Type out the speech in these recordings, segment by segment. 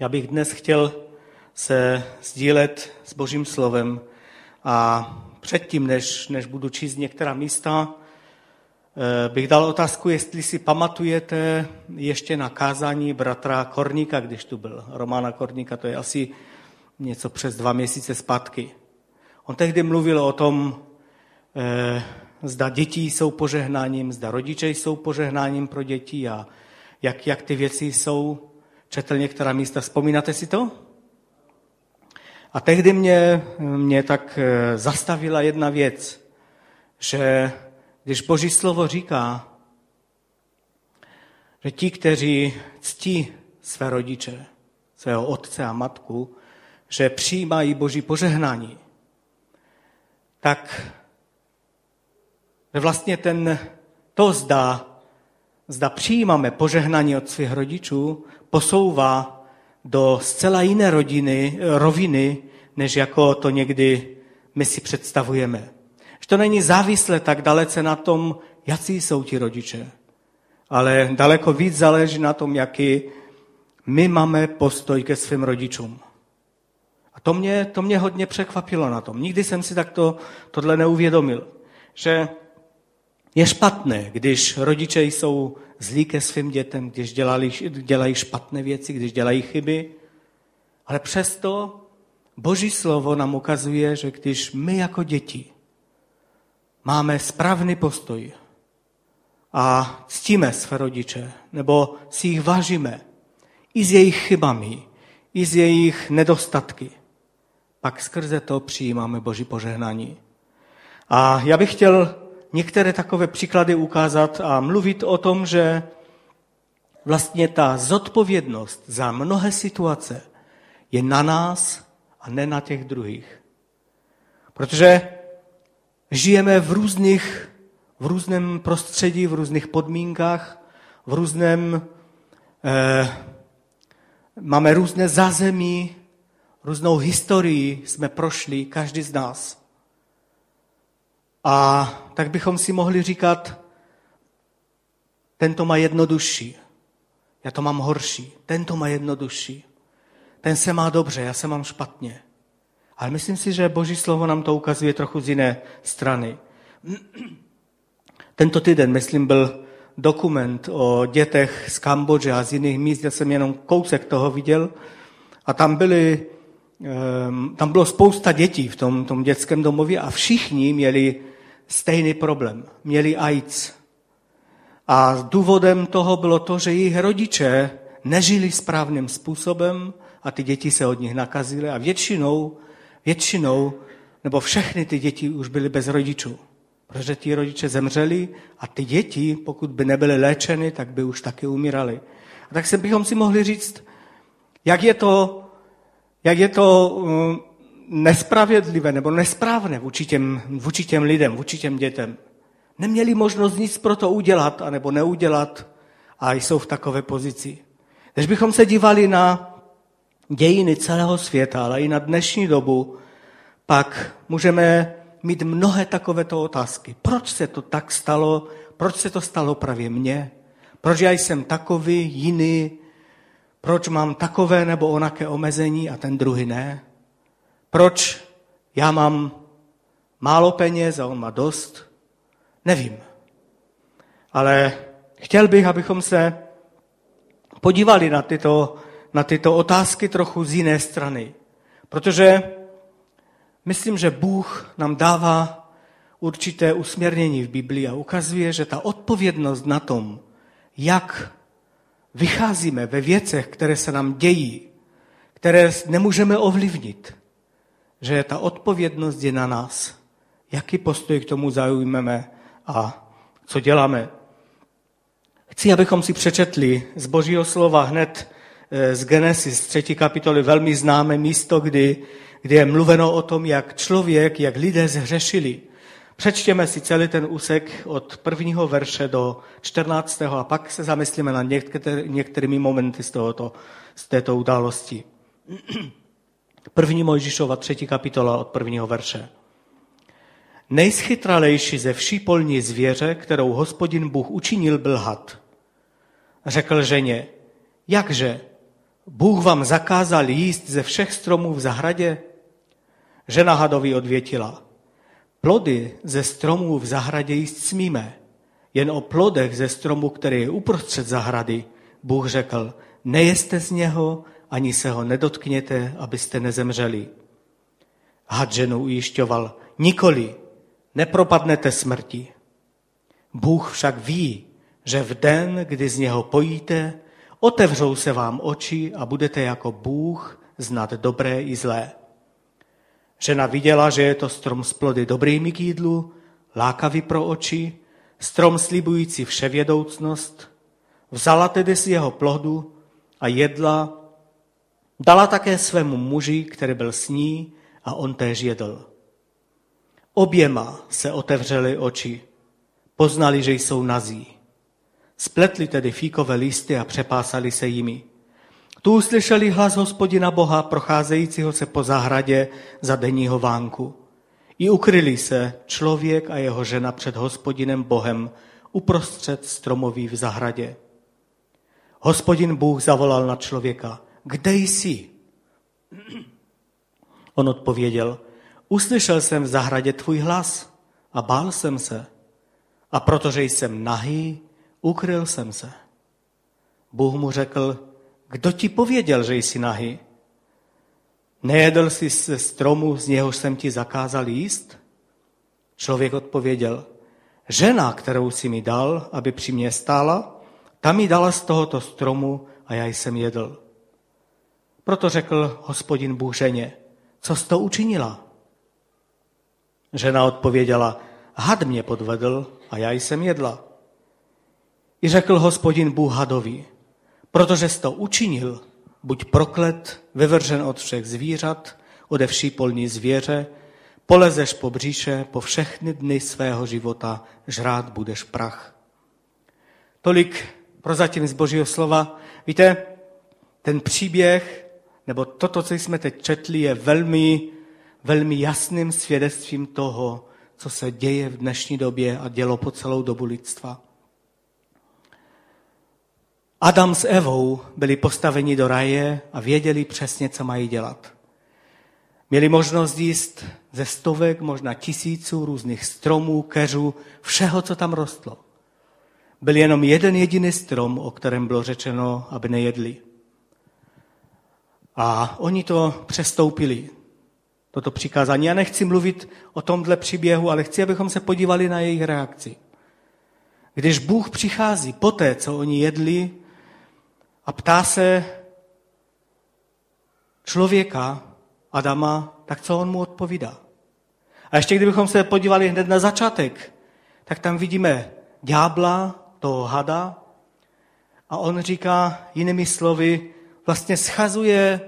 Já bych dnes chtěl se sdílet s Božím slovem a předtím, než, než budu číst některá místa, eh, bych dal otázku, jestli si pamatujete ještě na kázání bratra Korníka, když tu byl. Romana Korníka, to je asi něco přes dva měsíce zpátky. On tehdy mluvil o tom, eh, zda děti jsou požehnáním, zda rodiče jsou požehnáním pro děti a jak, jak ty věci jsou. Četl některá místa, vzpomínáte si to? A tehdy mě, mě tak eh, zastavila jedna věc, že když Boží slovo říká, že ti, kteří ctí své rodiče, svého otce a matku, že přijímají Boží požehnání, tak že vlastně ten, to zda, zda přijímáme požehnání od svých rodičů, posouvá do zcela jiné rodiny, roviny, než jako to někdy my si představujeme. Že to není závislé tak dalece na tom, jaký jsou ti rodiče, ale daleko víc záleží na tom, jaký my máme postoj ke svým rodičům. A to mě, to mě hodně překvapilo na tom. Nikdy jsem si takto tohle neuvědomil. Že je špatné, když rodiče jsou zlí ke svým dětem, když dělali, dělají špatné věci, když dělají chyby, ale přesto Boží slovo nám ukazuje, že když my jako děti máme správný postoj a ctíme své rodiče, nebo si jich vážíme, i s jejich chybami, i s jejich nedostatky, pak skrze to přijímáme Boží požehnání. A já bych chtěl některé takové příklady ukázat a mluvit o tom, že vlastně ta zodpovědnost za mnohé situace je na nás a ne na těch druhých. Protože žijeme v různých, v různém prostředí, v různých podmínkách, v různém, eh, máme různé zázemí, různou historii jsme prošli, každý z nás. A tak bychom si mohli říkat, tento má jednodušší, já to mám horší, tento má jednodušší, ten se má dobře, já se mám špatně. Ale myslím si, že Boží slovo nám to ukazuje trochu z jiné strany. Tento týden, myslím, byl dokument o dětech z Kambodže a z jiných míst, já jsem jenom kousek toho viděl. A tam byly, tam bylo spousta dětí v tom, tom dětském domově a všichni měli stejný problém. Měli AIDS. A důvodem toho bylo to, že jejich rodiče nežili správným způsobem a ty děti se od nich nakazily a většinou, většinou, nebo všechny ty děti už byly bez rodičů. Protože ti rodiče zemřeli a ty děti, pokud by nebyly léčeny, tak by už taky umírali. A tak se bychom si mohli říct, jak je to, jak je to um, nespravedlivé nebo nesprávné vůči těm, vůči těm lidem, vůči těm dětem. Neměli možnost nic pro to udělat anebo neudělat a jsou v takové pozici. Když bychom se dívali na dějiny celého světa, ale i na dnešní dobu, pak můžeme mít mnohé takovéto otázky. Proč se to tak stalo? Proč se to stalo právě mně? Proč já jsem takový, jiný? Proč mám takové nebo onaké omezení a ten druhý ne? Proč já mám málo peněz a on má dost? Nevím. Ale chtěl bych, abychom se podívali na tyto, na tyto otázky trochu z jiné strany. Protože myslím, že Bůh nám dává určité usměrnění v Biblii a ukazuje, že ta odpovědnost na tom, jak vycházíme ve věcech, které se nám dějí, které nemůžeme ovlivnit, že ta odpovědnost je na nás. Jaký postoj k tomu zaujmeme a co děláme. Chci, abychom si přečetli z Božího slova hned eh, z Genesis 3. kapitoly velmi známé místo, kdy, kdy je mluveno o tom, jak člověk, jak lidé zhřešili. Přečtěme si celý ten úsek od prvního verše do 14. a pak se zamyslíme na některými momenty z, tohoto, z této události. První Mojžišova třetí kapitola od prvního verše. Nejschytralejší ze vší polní zvěře, kterou hospodin Bůh učinil, byl had. Řekl ženě, jakže? Bůh vám zakázal jíst ze všech stromů v zahradě? Žena hadovi odvětila. Plody ze stromů v zahradě jíst smíme. Jen o plodech ze stromu, který je uprostřed zahrady, Bůh řekl, nejeste z něho, ani se ho nedotkněte, abyste nezemřeli. Had ženu ujišťoval, nikoli, nepropadnete smrti. Bůh však ví, že v den, kdy z něho pojíte, otevřou se vám oči a budete jako Bůh znat dobré i zlé. Žena viděla, že je to strom s plody dobrými k jídlu, lákavý pro oči, strom slibující vševědoucnost, vzala tedy z jeho plodu a jedla, dala také svému muži, který byl s ní, a on též jedl. Oběma se otevřely oči, poznali, že jsou nazí. Spletli tedy fíkové listy a přepásali se jimi. Tu uslyšeli hlas hospodina Boha, procházejícího se po zahradě za denního vánku. I ukryli se člověk a jeho žena před hospodinem Bohem uprostřed stromoví v zahradě. Hospodin Bůh zavolal na člověka, kde jsi? On odpověděl, uslyšel jsem v zahradě tvůj hlas a bál jsem se. A protože jsem nahý, ukryl jsem se. Bůh mu řekl, kdo ti pověděl, že jsi nahý? Nejedl jsi ze stromu, z něhož jsem ti zakázal jíst? Člověk odpověděl, žena, kterou si mi dal, aby při mě stála, ta mi dala z tohoto stromu a já jsem jedl. Proto řekl hospodin Bůh ženě, co jsi to učinila? Žena odpověděla, had mě podvedl a já jsem jedla. I řekl hospodin Bůh hadovi, protože jsi to učinil, buď proklet, vyvržen od všech zvířat, ode vší polní zvěře, polezeš po bříše, po všechny dny svého života žrát budeš prach. Tolik prozatím z božího slova. Víte, ten příběh, nebo toto, co jsme teď četli, je velmi, velmi jasným svědectvím toho, co se děje v dnešní době a dělo po celou dobu lidstva. Adam s Evou byli postaveni do raje a věděli přesně, co mají dělat. Měli možnost jíst ze stovek, možná tisíců různých stromů, keřů, všeho, co tam rostlo. Byl jenom jeden jediný strom, o kterém bylo řečeno, aby nejedli. A oni to přestoupili, toto přikázání. Já nechci mluvit o tomhle příběhu, ale chci, abychom se podívali na jejich reakci. Když Bůh přichází poté, co oni jedli, a ptá se člověka, Adama, tak co on mu odpovídá. A ještě kdybychom se podívali hned na začátek, tak tam vidíme ďábla, toho hada, a on říká jinými slovy, vlastně schazuje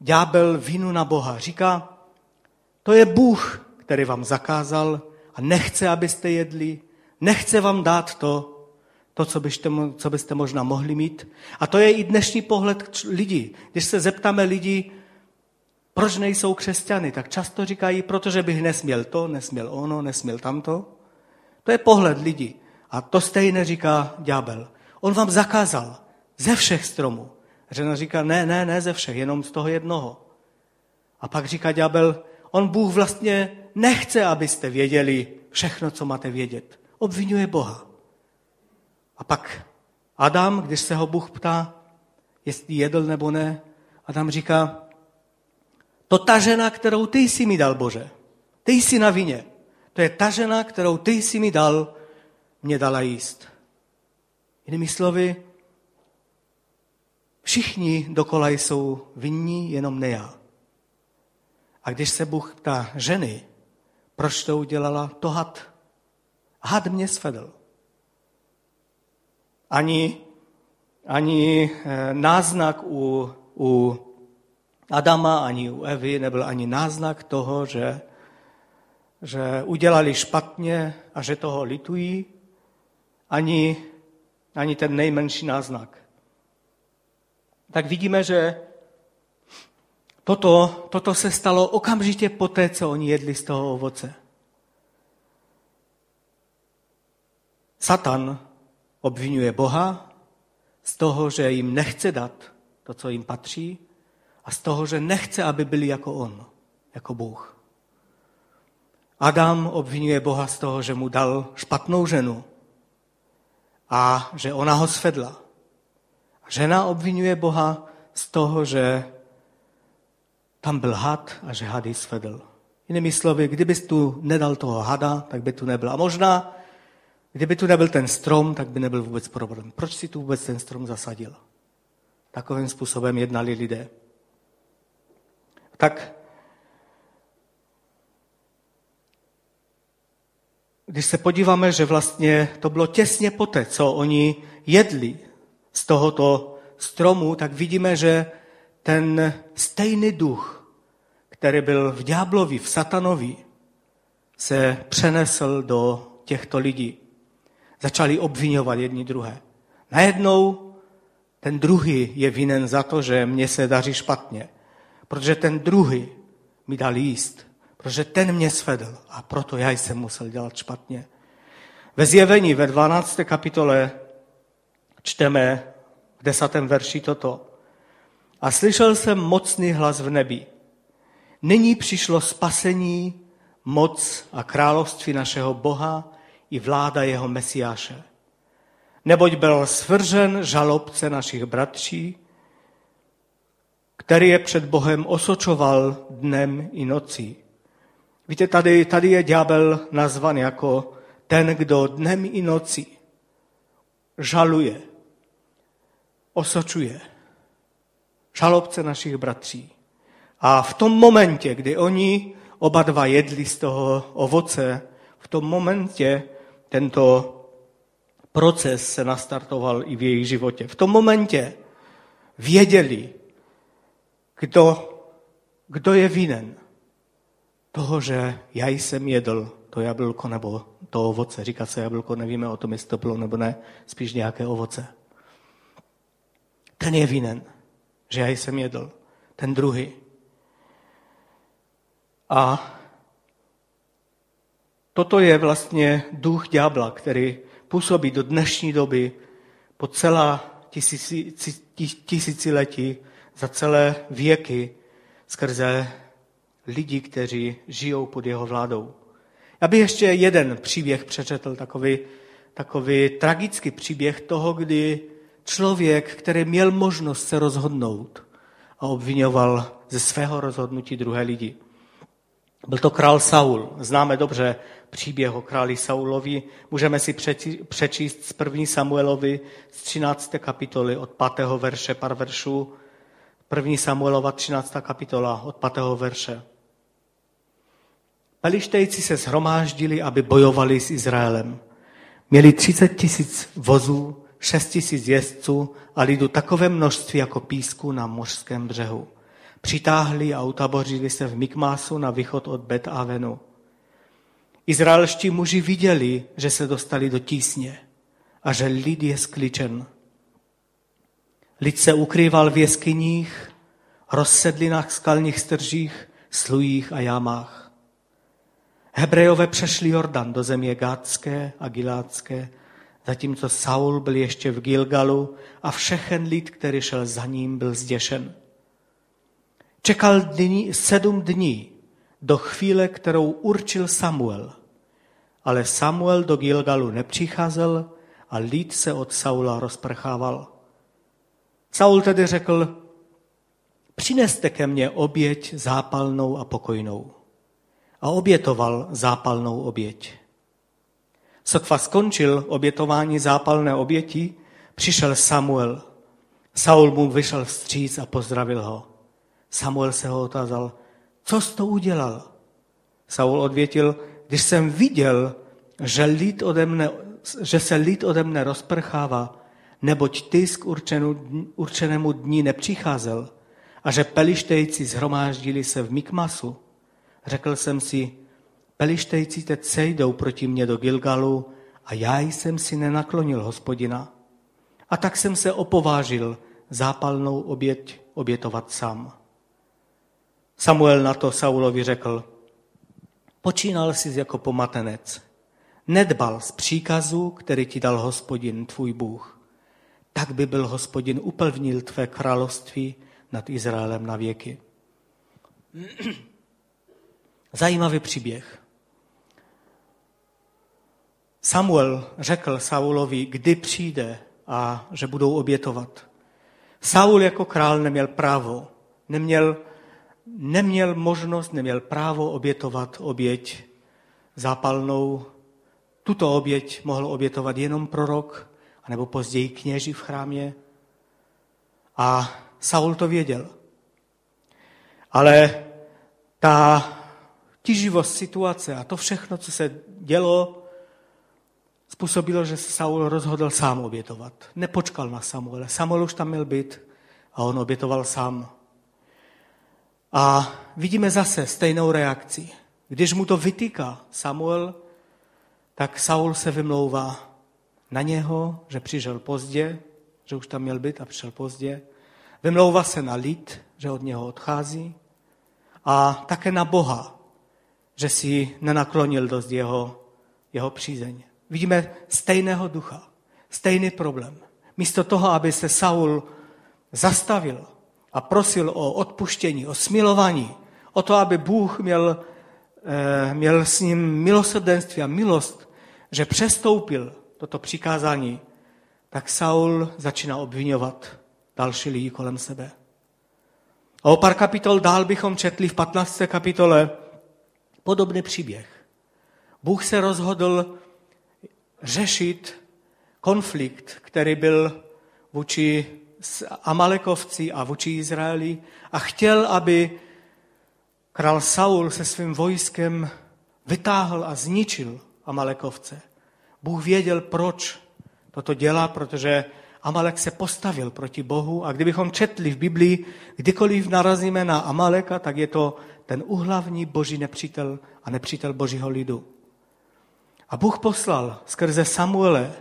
ďábel vinu na Boha. Říká, to je Bůh, který vám zakázal a nechce, abyste jedli, nechce vám dát to, to, co byste, co byste možná mohli mít. A to je i dnešní pohled lidí. Když se zeptáme lidí, proč nejsou křesťany, tak často říkají, protože bych nesměl to, nesměl ono, nesměl tamto. To je pohled lidí. A to stejné říká ďábel. On vám zakázal ze všech stromů. Žena říká, ne, ne, ne ze všech, jenom z toho jednoho. A pak říká ďábel, on Bůh vlastně nechce, abyste věděli všechno, co máte vědět. Obvinuje Boha. A pak Adam, když se ho Bůh ptá, jestli jedl nebo ne, Adam říká, to ta žena, kterou ty jsi mi dal, Bože. Ty jsi na vině. To je ta žena, kterou ty jsi mi dal, mě dala jíst. Jinými slovy, všichni dokola jsou vinní, jenom ne já. A když se Bůh ptá ženy, proč to udělala, to had. Had mě svedl ani, ani eh, náznak u, u Adama, ani u Evy nebyl ani náznak toho, že, že udělali špatně a že toho litují, ani, ani ten nejmenší náznak. Tak vidíme, že toto, toto se stalo okamžitě poté, co oni jedli z toho ovoce. Satan obvinuje Boha z toho, že jim nechce dát to, co jim patří, a z toho, že nechce, aby byli jako on, jako Bůh. Adam obvinuje Boha z toho, že mu dal špatnou ženu a že ona ho svedla. Žena obvinuje Boha z toho, že tam byl had a že had ji svedl. Jinými slovy, kdybys tu nedal toho hada, tak by tu nebyl. A možná, kdyby tu nebyl ten strom, tak by nebyl vůbec problém. Proč si tu vůbec ten strom zasadil? Takovým způsobem jednali lidé. Tak když se podíváme, že vlastně to bylo těsně poté, co oni jedli z tohoto stromu, tak vidíme, že ten stejný duch, který byl v ďáblovi, v satanovi, se přenesl do těchto lidí. Začali obvinovat jedni druhé. Najednou ten druhý je vinen za to, že mně se daří špatně. Protože ten druhý mi dal jíst. Protože ten mě svedl a proto já jsem musel dělat špatně. Ve zjevení ve 12. kapitole čteme v desátém verši toto. A slyšel jsem mocný hlas v nebi. Nyní přišlo spasení, moc a království našeho Boha i vláda jeho Mesiáše. Neboť byl svržen žalobce našich bratří, který je před Bohem osočoval dnem i nocí. Víte, tady, tady je ďábel nazvan jako ten, kdo dnem i nocí žaluje, osočuje, žalobce našich bratří. A v tom momentě, kdy oni oba dva jedli z toho ovoce, v tom momentě tento proces se nastartoval i v jejich životě. V tom momentě věděli, kdo, kdo je vinen toho, že já jsem jedl to jablko nebo to ovoce. Říká se jablko, nevíme o tom, jestli to bylo nebo ne, spíš nějaké ovoce. Ten je vinen, že já jsem jedl. Ten druhý. A toto je vlastně duch ďábla, který působí do dnešní doby po celá tisíciletí, za celé věky skrze lidi, kteří žijou pod jeho vládou. Já bych ještě jeden příběh přečetl, takový, takový tragický příběh toho, kdy člověk, který měl možnost se rozhodnout a obvinoval ze svého rozhodnutí druhé lidi. Byl to král Saul. Známe dobře příběh o králi Saulovi. Můžeme si přečíst z 1. Samuelovi z 13. kapitoly od 5. verše, pár veršů. 1. Samuelova 13. kapitola od 5. verše. Pelištejci se zhromáždili, aby bojovali s Izraelem. Měli 30 tisíc vozů, 6 tisíc jezdců a lidu takové množství jako písku na mořském břehu. Přitáhli a utabořili se v Mikmásu na východ od Bet Avenu. Izraelští muži viděli, že se dostali do tísně a že lid je skličen. Lid se ukrýval v jeskyních, rozsedlinách, skalních stržích, slujích a jámách. Hebrejové přešli Jordan do země Gátské a Gilátské, zatímco Saul byl ještě v Gilgalu a všechen lid, který šel za ním, byl zděšen. Čekal dní, sedm dní do chvíle, kterou určil Samuel. Ale Samuel do Gilgalu nepřicházel a lid se od Saula rozprchával. Saul tedy řekl, přineste ke mně oběť zápalnou a pokojnou a obětoval zápalnou oběť. Sotva skončil obětování zápalné oběti, přišel Samuel. Saul mu vyšel vstříc a pozdravil ho. Samuel se ho otázal, co jsi to udělal? Saul odvětil, když jsem viděl, že, lid ode mne, že se lid ode mne rozprchává, neboť ty k určenému dní nepřicházel a že pelištejci zhromáždili se v Mikmasu, Řekl jsem si, pelištejci teď sejdou proti mně do Gilgalu a já jsem si nenaklonil hospodina. A tak jsem se opovážil zápalnou oběť obětovat sám. Samuel na to Saulovi řekl, počínal jsi jako pomatenec, nedbal z příkazu, který ti dal hospodin, tvůj Bůh. tak by byl hospodin upevnil tvé království nad Izraelem na věky. Zajímavý příběh. Samuel řekl Saulovi, kdy přijde a že budou obětovat. Saul jako král neměl právo, neměl, neměl možnost, neměl právo obětovat oběť zápalnou. Tuto oběť mohl obětovat jenom prorok, anebo později kněži v chrámě. A Saul to věděl. Ale ta tíživost situace a to všechno, co se dělo, způsobilo, že se Saul rozhodl sám obětovat. Nepočkal na Samuele. Samuel už tam měl být a on obětoval sám. A vidíme zase stejnou reakci. Když mu to vytýká Samuel, tak Saul se vymlouvá na něho, že přišel pozdě, že už tam měl být a přišel pozdě. Vymlouvá se na lid, že od něho odchází. A také na Boha, že si nenaklonil dost jeho, jeho přízeň. Vidíme stejného ducha, stejný problém. Místo toho, aby se Saul zastavil a prosil o odpuštění, o smilování, o to, aby Bůh měl, eh, měl s ním milosrdenství a milost, že přestoupil toto přikázání, tak Saul začíná obvinovat další lidi kolem sebe. A o pár kapitol dál bychom četli v 15. kapitole podobný příběh. Bůh se rozhodl řešit konflikt, který byl vůči Amalekovci a vůči Izraeli a chtěl, aby král Saul se svým vojskem vytáhl a zničil Amalekovce. Bůh věděl, proč toto dělá, protože Amalek se postavil proti Bohu a kdybychom četli v Biblii, kdykoliv narazíme na Amaleka, tak je to ten uhlavní boží nepřítel a nepřítel božího lidu. A Bůh poslal skrze Samuele,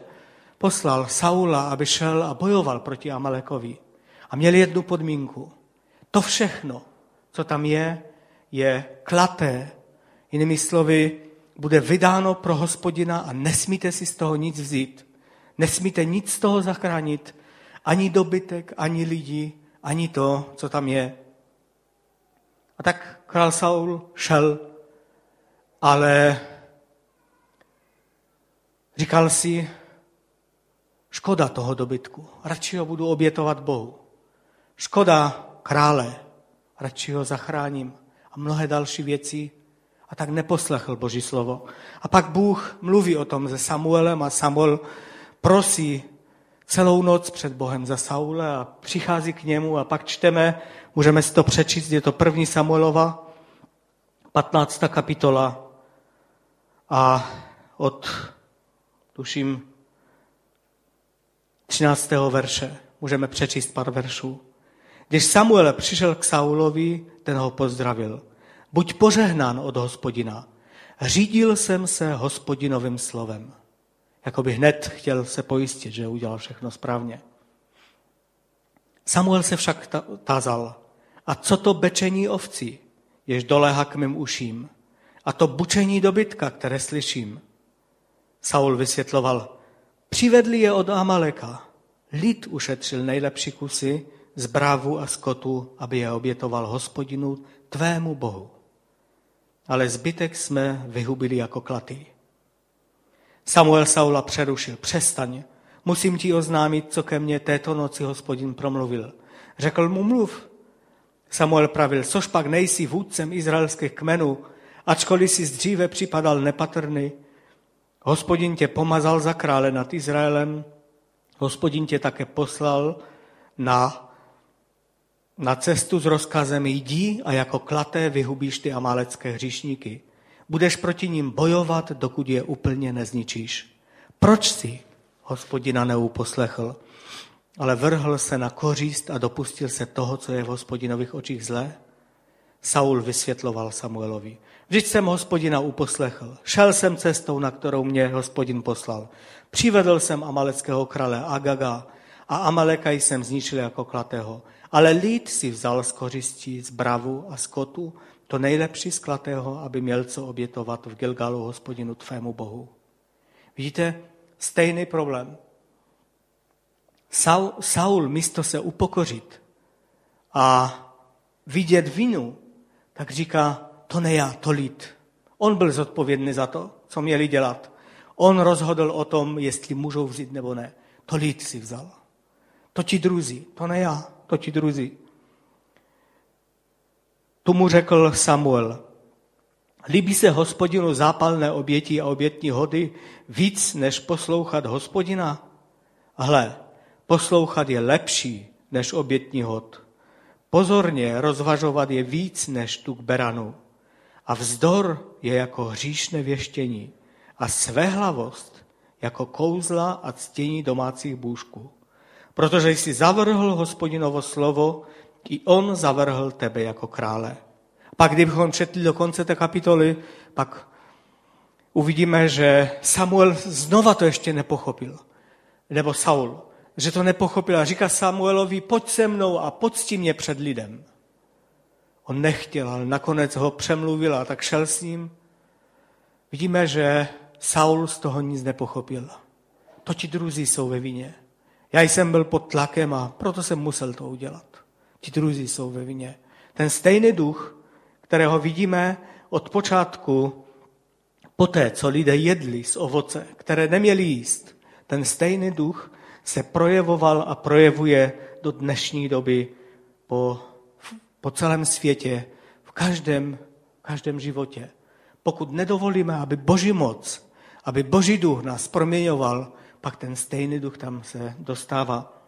poslal Saula, aby šel a bojoval proti Amalekovi. A měl jednu podmínku. To všechno, co tam je, je klaté. Jinými slovy, bude vydáno pro hospodina a nesmíte si z toho nic vzít. Nesmíte nic z toho zachránit, ani dobytek, ani lidi, ani to, co tam je. A tak král Saul šel, ale Říkal si, škoda toho dobytku, radši ho budu obětovat Bohu. Škoda krále, radši ho zachráním. A mnohé další věci. A tak neposlechl Boží slovo. A pak Bůh mluví o tom se Samuelem a Samuel prosí celou noc před Bohem za Saule a přichází k němu a pak čteme, můžeme si to přečíst, je to první Samuelova, 15. kapitola a od tuším 13. verše. Můžeme přečíst pár veršů. Když Samuel přišel k Saulovi, ten ho pozdravil. Buď požehnán od hospodina. Řídil jsem se hospodinovým slovem. Jakoby hned chtěl se pojistit, že udělal všechno správně. Samuel se však tázal, a co to bečení ovcí, jež doléhá k mým uším, a to bučení dobytka, které slyším. Saul vysvětloval, přivedli je od Amaleka. Lid ušetřil nejlepší kusy z brávu a skotu, aby je obětoval hospodinu tvému bohu. Ale zbytek jsme vyhubili jako klaty. Samuel Saula přerušil. Přestaň, musím ti oznámit, co ke mně této noci hospodin promluvil. Řekl mu mluv. Samuel pravil, což pak nejsi vůdcem izraelských kmenů, ačkoliv si dříve připadal nepatrný, Hospodin tě pomazal za krále nad Izraelem, hospodin tě také poslal na, na cestu s rozkazem jdi a jako klaté vyhubíš ty amálecké hříšníky. Budeš proti ním bojovat, dokud je úplně nezničíš. Proč si hospodina neuposlechl, ale vrhl se na kořist a dopustil se toho, co je v hospodinových očích zlé? Saul vysvětloval Samuelovi. Vždyť jsem hospodina uposlechl. Šel jsem cestou, na kterou mě hospodin poslal. Přivedl jsem amaleckého krále Agaga a Amaleka jsem zničil jako klatého. Ale lid si vzal z kořistí, z bravu a skotu to nejlepší z klatého, aby měl co obětovat v Gilgalu hospodinu tvému bohu. Vidíte, stejný problém. Saul, Saul místo se upokořit a vidět vinu, tak říká, to ne já, to lid. On byl zodpovědný za to, co měli dělat. On rozhodl o tom, jestli můžou vzít nebo ne. To lid si vzal. To ti druzí, to ne já, to ti druzí. Tu mu řekl Samuel, líbí se hospodinu zápalné oběti a obětní hody víc, než poslouchat hospodina? Hle, poslouchat je lepší než obětní hod. Pozorně rozvažovat je víc než tu k beranu. A vzdor je jako hříšné věštění a svéhlavost jako kouzla a ctění domácích bůžků. Protože jsi zavrhl hospodinovo slovo, i on zavrhl tebe jako krále. Pak, kdybychom četli do konce té kapitoly, pak uvidíme, že Samuel znova to ještě nepochopil. Nebo Saul, že to nepochopil říká Samuelovi, pojď se mnou a pocti mě před lidem. On nechtěl, ale nakonec ho přemluvil a tak šel s ním. Vidíme, že Saul z toho nic nepochopil. To ti druzí jsou ve vině. Já jsem byl pod tlakem a proto jsem musel to udělat. Ti druzí jsou ve vině. Ten stejný duch, kterého vidíme od počátku, poté, co lidé jedli z ovoce, které neměli jíst, ten stejný duch se projevoval a projevuje do dnešní doby po, po celém světě, v každém, v každém životě. Pokud nedovolíme, aby Boží moc, aby Boží duch nás proměňoval, pak ten stejný duch tam se dostává.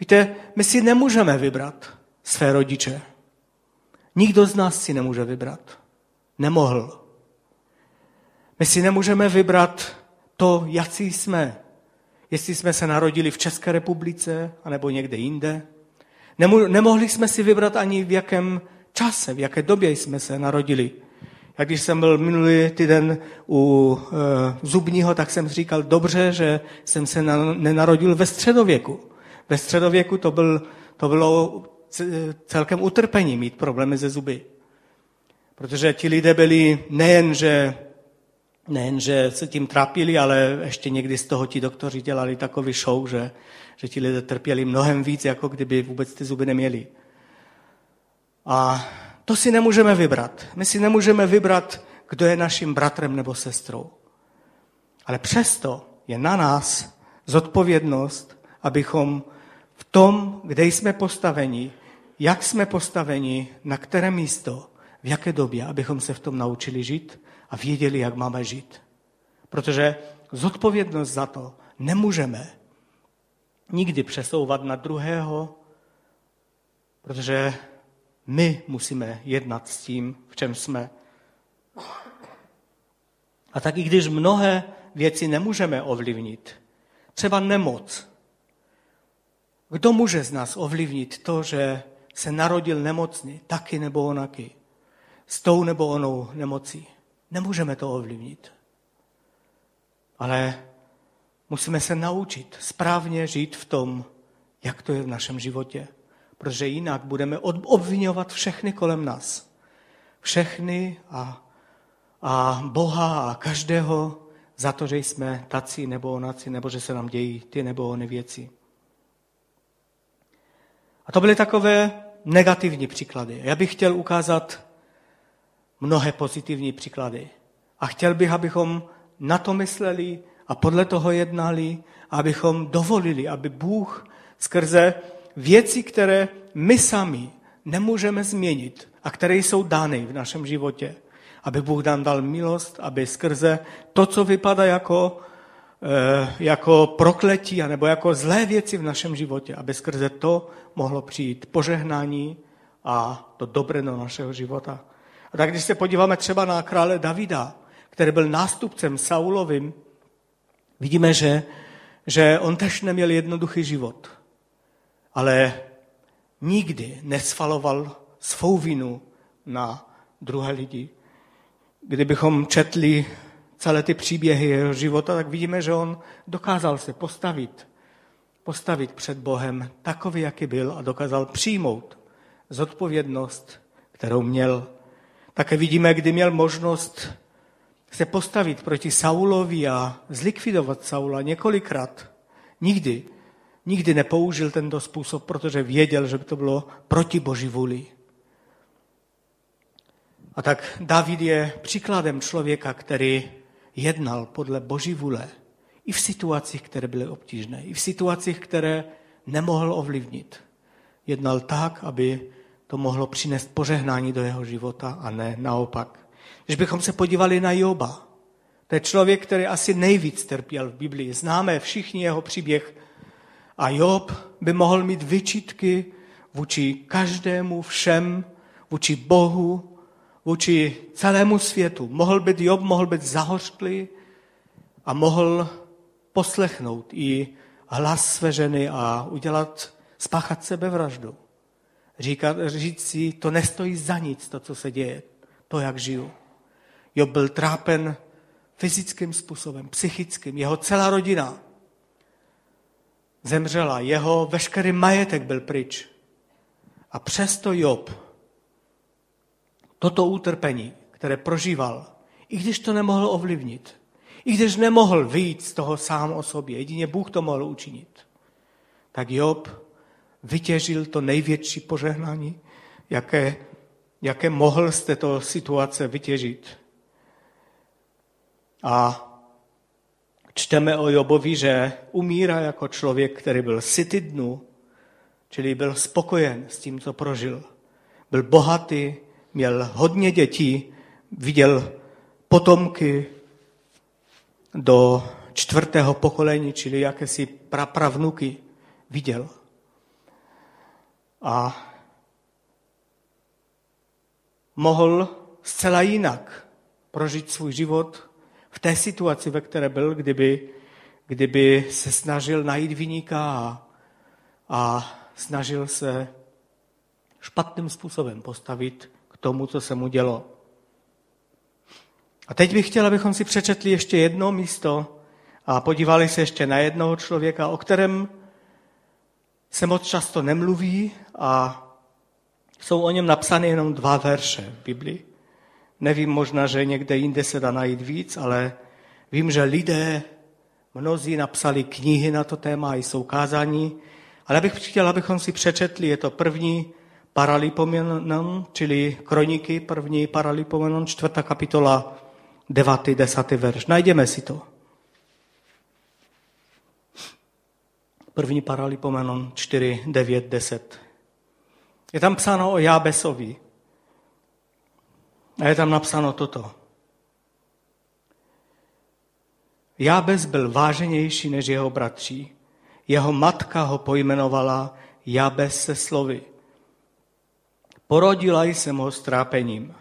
Víte, my si nemůžeme vybrat své rodiče. Nikdo z nás si nemůže vybrat. Nemohl. My si nemůžeme vybrat to, jaký jsme. Jestli jsme se narodili v České republice, anebo někde jinde. Nemohli jsme si vybrat ani v jakém čase, v jaké době jsme se narodili. Jak když jsem byl minulý týden u e, zubního, tak jsem říkal, dobře, že jsem se na, nenarodil ve středověku. Ve středověku to, byl, to bylo celkem utrpení mít problémy ze zuby. Protože ti lidé byli nejen, že, nejen, že se tím trápili, ale ještě někdy z toho ti doktoři dělali takový show, že, že ti lidé trpěli mnohem víc, jako kdyby vůbec ty zuby neměli. A to si nemůžeme vybrat. My si nemůžeme vybrat, kdo je naším bratrem nebo sestrou. Ale přesto je na nás zodpovědnost, abychom v tom, kde jsme postaveni, jak jsme postaveni, na které místo, v jaké době, abychom se v tom naučili žít a věděli, jak máme žít. Protože zodpovědnost za to nemůžeme nikdy přesouvat na druhého, protože my musíme jednat s tím, v čem jsme. A tak i když mnohé věci nemůžeme ovlivnit, třeba nemoc. Kdo může z nás ovlivnit to, že se narodil nemocný, taky nebo onaky, s tou nebo onou nemocí? Nemůžeme to ovlivnit. Ale musíme se naučit správně žít v tom, jak to je v našem životě protože jinak budeme obvinovat všechny kolem nás. Všechny a, a Boha a každého za to, že jsme tací nebo onaci, nebo že se nám dějí ty nebo ony věci. A to byly takové negativní příklady. Já bych chtěl ukázat mnohé pozitivní příklady. A chtěl bych, abychom na to mysleli a podle toho jednali, abychom dovolili, aby Bůh skrze věci, které my sami nemůžeme změnit a které jsou dány v našem životě. Aby Bůh nám dal milost, aby skrze to, co vypadá jako, eh, jako prokletí nebo jako zlé věci v našem životě, aby skrze to mohlo přijít požehnání a to dobré do našeho života. A tak když se podíváme třeba na krále Davida, který byl nástupcem Saulovým, vidíme, že, že on tež neměl jednoduchý život ale nikdy nesvaloval svou vinu na druhé lidi. Kdybychom četli celé ty příběhy jeho života, tak vidíme, že on dokázal se postavit, postavit před Bohem takový, jaký byl a dokázal přijmout zodpovědnost, kterou měl. Také vidíme, kdy měl možnost se postavit proti Saulovi a zlikvidovat Saula několikrát. Nikdy nikdy nepoužil tento způsob, protože věděl, že by to bylo proti boží vůli. A tak David je příkladem člověka, který jednal podle boží vůle i v situacích, které byly obtížné, i v situacích, které nemohl ovlivnit. Jednal tak, aby to mohlo přinést požehnání do jeho života a ne naopak. Když bychom se podívali na Joba, to je člověk, který asi nejvíc trpěl v Biblii. Známe všichni jeho příběh. A Job by mohl mít vyčítky vůči každému, všem, vůči Bohu, vůči celému světu. Mohl být Job, mohl být zahořklý a mohl poslechnout i hlas své ženy a udělat, spáchat sebevraždu. Říkat, říct si, to nestojí za nic, to, co se děje, to, jak žiju. Job byl trápen fyzickým způsobem, psychickým. Jeho celá rodina zemřela, jeho veškerý majetek byl pryč. A přesto Job toto utrpení, které prožíval, i když to nemohl ovlivnit, i když nemohl vyjít z toho sám o sobě, jedině Bůh to mohl učinit, tak Job vytěžil to největší požehnání, jaké, jaké mohl z této situace vytěžit. A čteme o Jobovi, že umírá jako člověk, který byl syty dnu, čili byl spokojen s tím, co prožil. Byl bohatý, měl hodně dětí, viděl potomky do čtvrtého pokolení, čili jakési prapravnuky viděl. A mohl zcela jinak prožít svůj život v té situaci, ve které byl, kdyby, kdyby se snažil najít vyníka a, a snažil se špatným způsobem postavit k tomu, co se mu dělo. A teď bych chtěl, abychom si přečetli ještě jedno místo a podívali se ještě na jednoho člověka, o kterém se moc často nemluví a jsou o něm napsány jenom dva verše v Biblii. Nevím, možná, že někde jinde se dá najít víc, ale vím, že lidé, mnozí napsali knihy na to téma, jsou kázání, ale bych chtěl, abychom si přečetli, je to první Paralipomenon, čili kroniky, první Paralipomenon, čtvrtá kapitola, devátý, desátý verš. Najdeme si to. První Paralipomenon 4, 9, 10. Je tam psáno o Jábesovi. A je tam napsáno toto. Jábes byl váženější než jeho bratři. Jeho matka ho pojmenovala Jábes se slovy. Porodila jsem ho s trápením.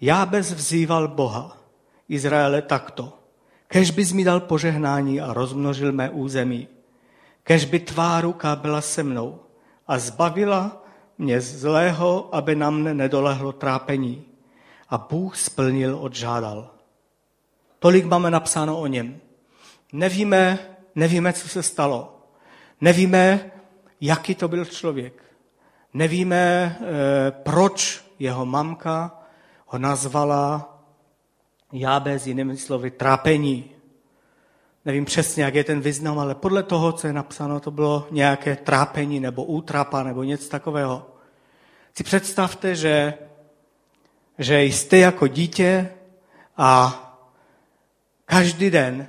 Jábes vzýval Boha, Izraele takto. Kež bys mi dal požehnání a rozmnožil mé území. Kež by tvá ruka byla se mnou a zbavila mě zlého, aby na mne nedolehlo trápení. A Bůh splnil, odžádal. Tolik máme napsáno o něm. Nevíme, nevíme, co se stalo. Nevíme, jaký to byl člověk. Nevíme, eh, proč jeho mamka ho nazvala Jábez, jinými slovy, trápení. Nevím přesně, jak je ten význam, ale podle toho, co je napsáno, to bylo nějaké trápení nebo útrapa nebo něco takového. Si představte, že, že jste jako dítě a každý den,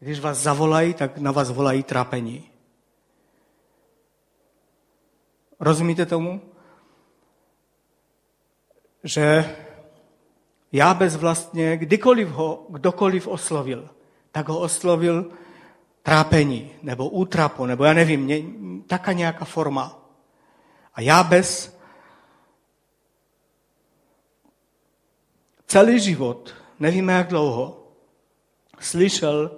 když vás zavolají, tak na vás volají trápení. Rozumíte tomu? Že já bez vlastně, kdykoliv ho kdokoliv oslovil, tak ho oslovil trápení, nebo útrapo, nebo já nevím, taká nějaká forma. A já bez celý život, nevíme jak dlouho, slyšel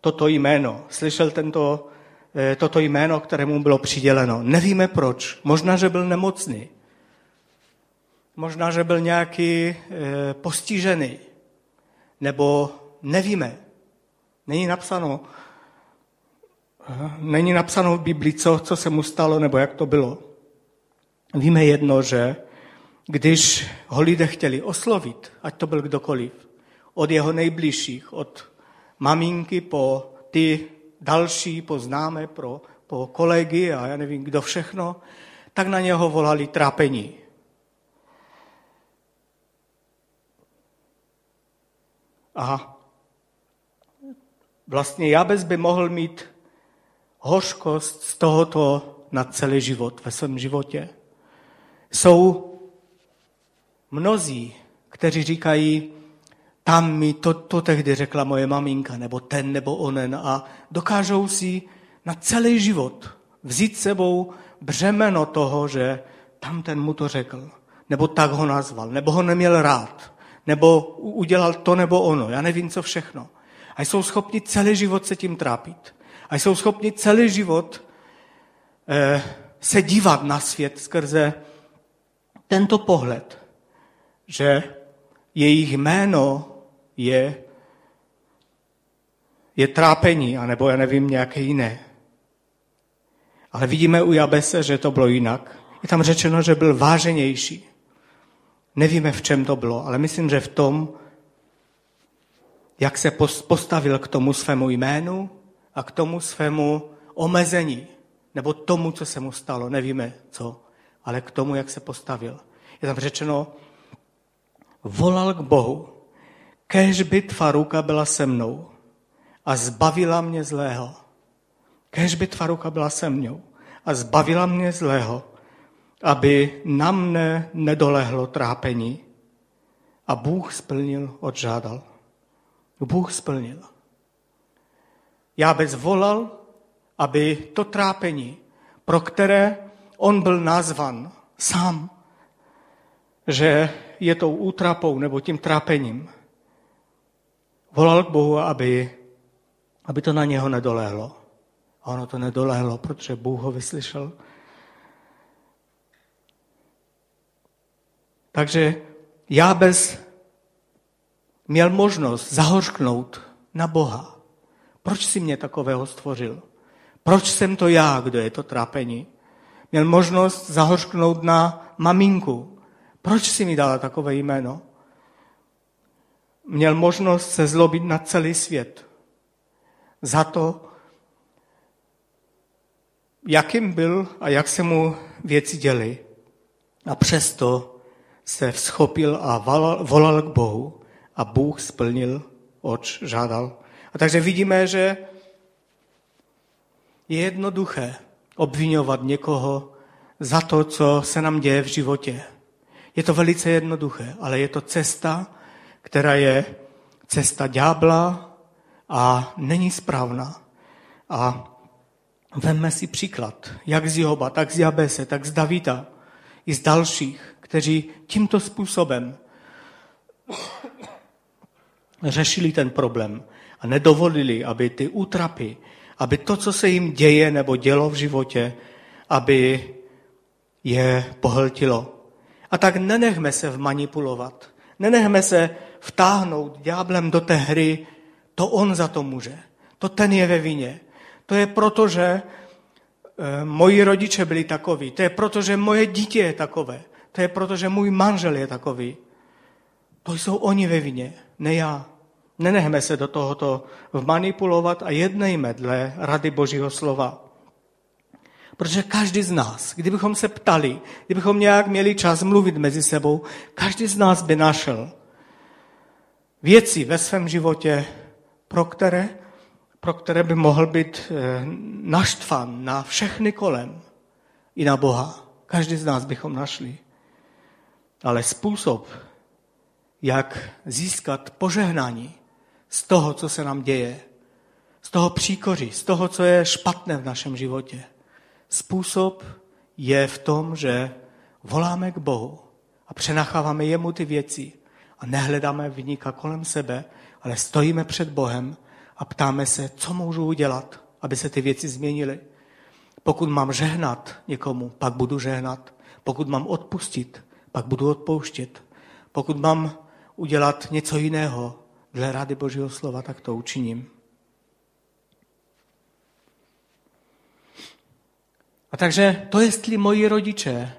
toto jméno, slyšel tento, eh, toto jméno, kterému bylo přiděleno. Nevíme proč. Možná, že byl nemocný. Možná, že byl nějaký e, postižený. Nebo nevíme. Není napsáno, není napsáno v Biblii, co, co se mu stalo, nebo jak to bylo. Víme jedno, že když ho lidé chtěli oslovit, ať to byl kdokoliv, od jeho nejbližších, od maminky po ty další, po známé, pro, po kolegy a já nevím, kdo všechno, tak na něho volali trápení. A vlastně Jabez by mohl mít hořkost z tohoto na celý život ve svém životě. Jsou mnozí, kteří říkají, tam mi to, to tehdy řekla moje maminka, nebo ten, nebo onen a dokážou si na celý život vzít sebou břemeno toho, že tam ten mu to řekl, nebo tak ho nazval, nebo ho neměl rád, nebo udělal to nebo ono, já nevím co všechno. A jsou schopni celý život se tím trápit. A jsou schopni celý život eh, se dívat na svět skrze tento pohled, že jejich jméno je, je trápení, anebo já nevím, nějaké jiné. Ale vidíme u Jabese, že to bylo jinak. Je tam řečeno, že byl váženější. Nevíme, v čem to bylo, ale myslím, že v tom, jak se postavil k tomu svému jménu a k tomu svému omezení, nebo tomu, co se mu stalo, nevíme co, ale k tomu, jak se postavil. Je tam řečeno, volal k Bohu, kež by tvá ruka byla se mnou a zbavila mě zlého. Kež by tvá ruka byla se mnou a zbavila mě zlého, aby na mne nedolehlo trápení. A Bůh splnil, odžádal. Bůh splnil. Já bez volal, aby to trápení, pro které on byl nazvan sám, že je tou útrapou nebo tím trápením, volal k Bohu, aby, aby to na něho nedolehlo. A ono to nedolehlo, protože Bůh ho vyslyšel. Takže Jábez měl možnost zahořknout na Boha. Proč si mě takového stvořil? Proč jsem to já, kdo je to trápení? Měl možnost zahořknout na maminku. Proč si mi dala takové jméno? Měl možnost se zlobit na celý svět. Za to, jakým byl a jak se mu věci děly. A přesto se vzchopil a volal k Bohu a Bůh splnil, oč žádal. A takže vidíme, že je jednoduché obvinovat někoho za to, co se nám děje v životě. Je to velice jednoduché, ale je to cesta, která je cesta ďábla a není správná. A vemme si příklad, jak z Joba, tak z Jabese, tak z Davida i z dalších, kteří tímto způsobem řešili ten problém a nedovolili, aby ty útrapy, aby to, co se jim děje nebo dělo v životě, aby je pohltilo. A tak nenechme se vmanipulovat. Nenechme se vtáhnout ďáblem do té hry, to on za to může. To ten je ve vině. To je proto, že e, moji rodiče byli takoví. To je proto, že moje dítě je takové. To je proto, že můj manžel je takový. To jsou oni ve vině, ne já. Nenechme se do tohoto manipulovat a jednejme dle rady Božího slova. Protože každý z nás, kdybychom se ptali, kdybychom nějak měli čas mluvit mezi sebou, každý z nás by našel věci ve svém životě, pro které, pro které by mohl být eh, naštvan na všechny kolem i na Boha. Každý z nás bychom našli. Ale způsob, jak získat požehnání z toho, co se nám děje, z toho příkoří, z toho, co je špatné v našem životě, Způsob je v tom, že voláme k Bohu a přenacháváme jemu ty věci a nehledáme vyníka kolem sebe, ale stojíme před Bohem a ptáme se, co můžu udělat, aby se ty věci změnily. Pokud mám žehnat někomu, pak budu žehnat. Pokud mám odpustit, pak budu odpouštět. Pokud mám udělat něco jiného dle rady Božího slova, tak to učiním. A takže to, jestli moji rodiče,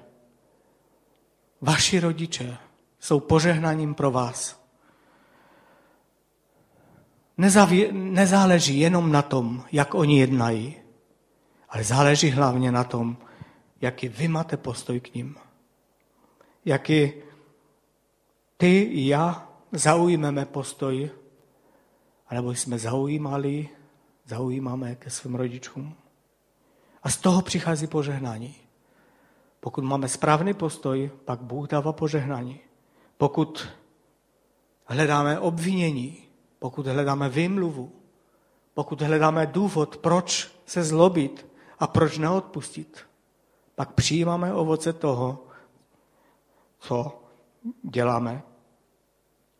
vaši rodiče, jsou požehnaním pro vás, nezáleží jenom na tom, jak oni jednají, Ale záleží hlavně na tom, jaký vy máte postoj k ním. Jaký ty i já zaujmeme postoj, anebo jsme zaujímali, zaujímáme ke svým rodičům. A z toho přichází požehnání. Pokud máme správný postoj, pak Bůh dává požehnání. Pokud hledáme obvinění, pokud hledáme vymluvu, pokud hledáme důvod, proč se zlobit a proč neodpustit, pak přijímáme ovoce toho, co děláme.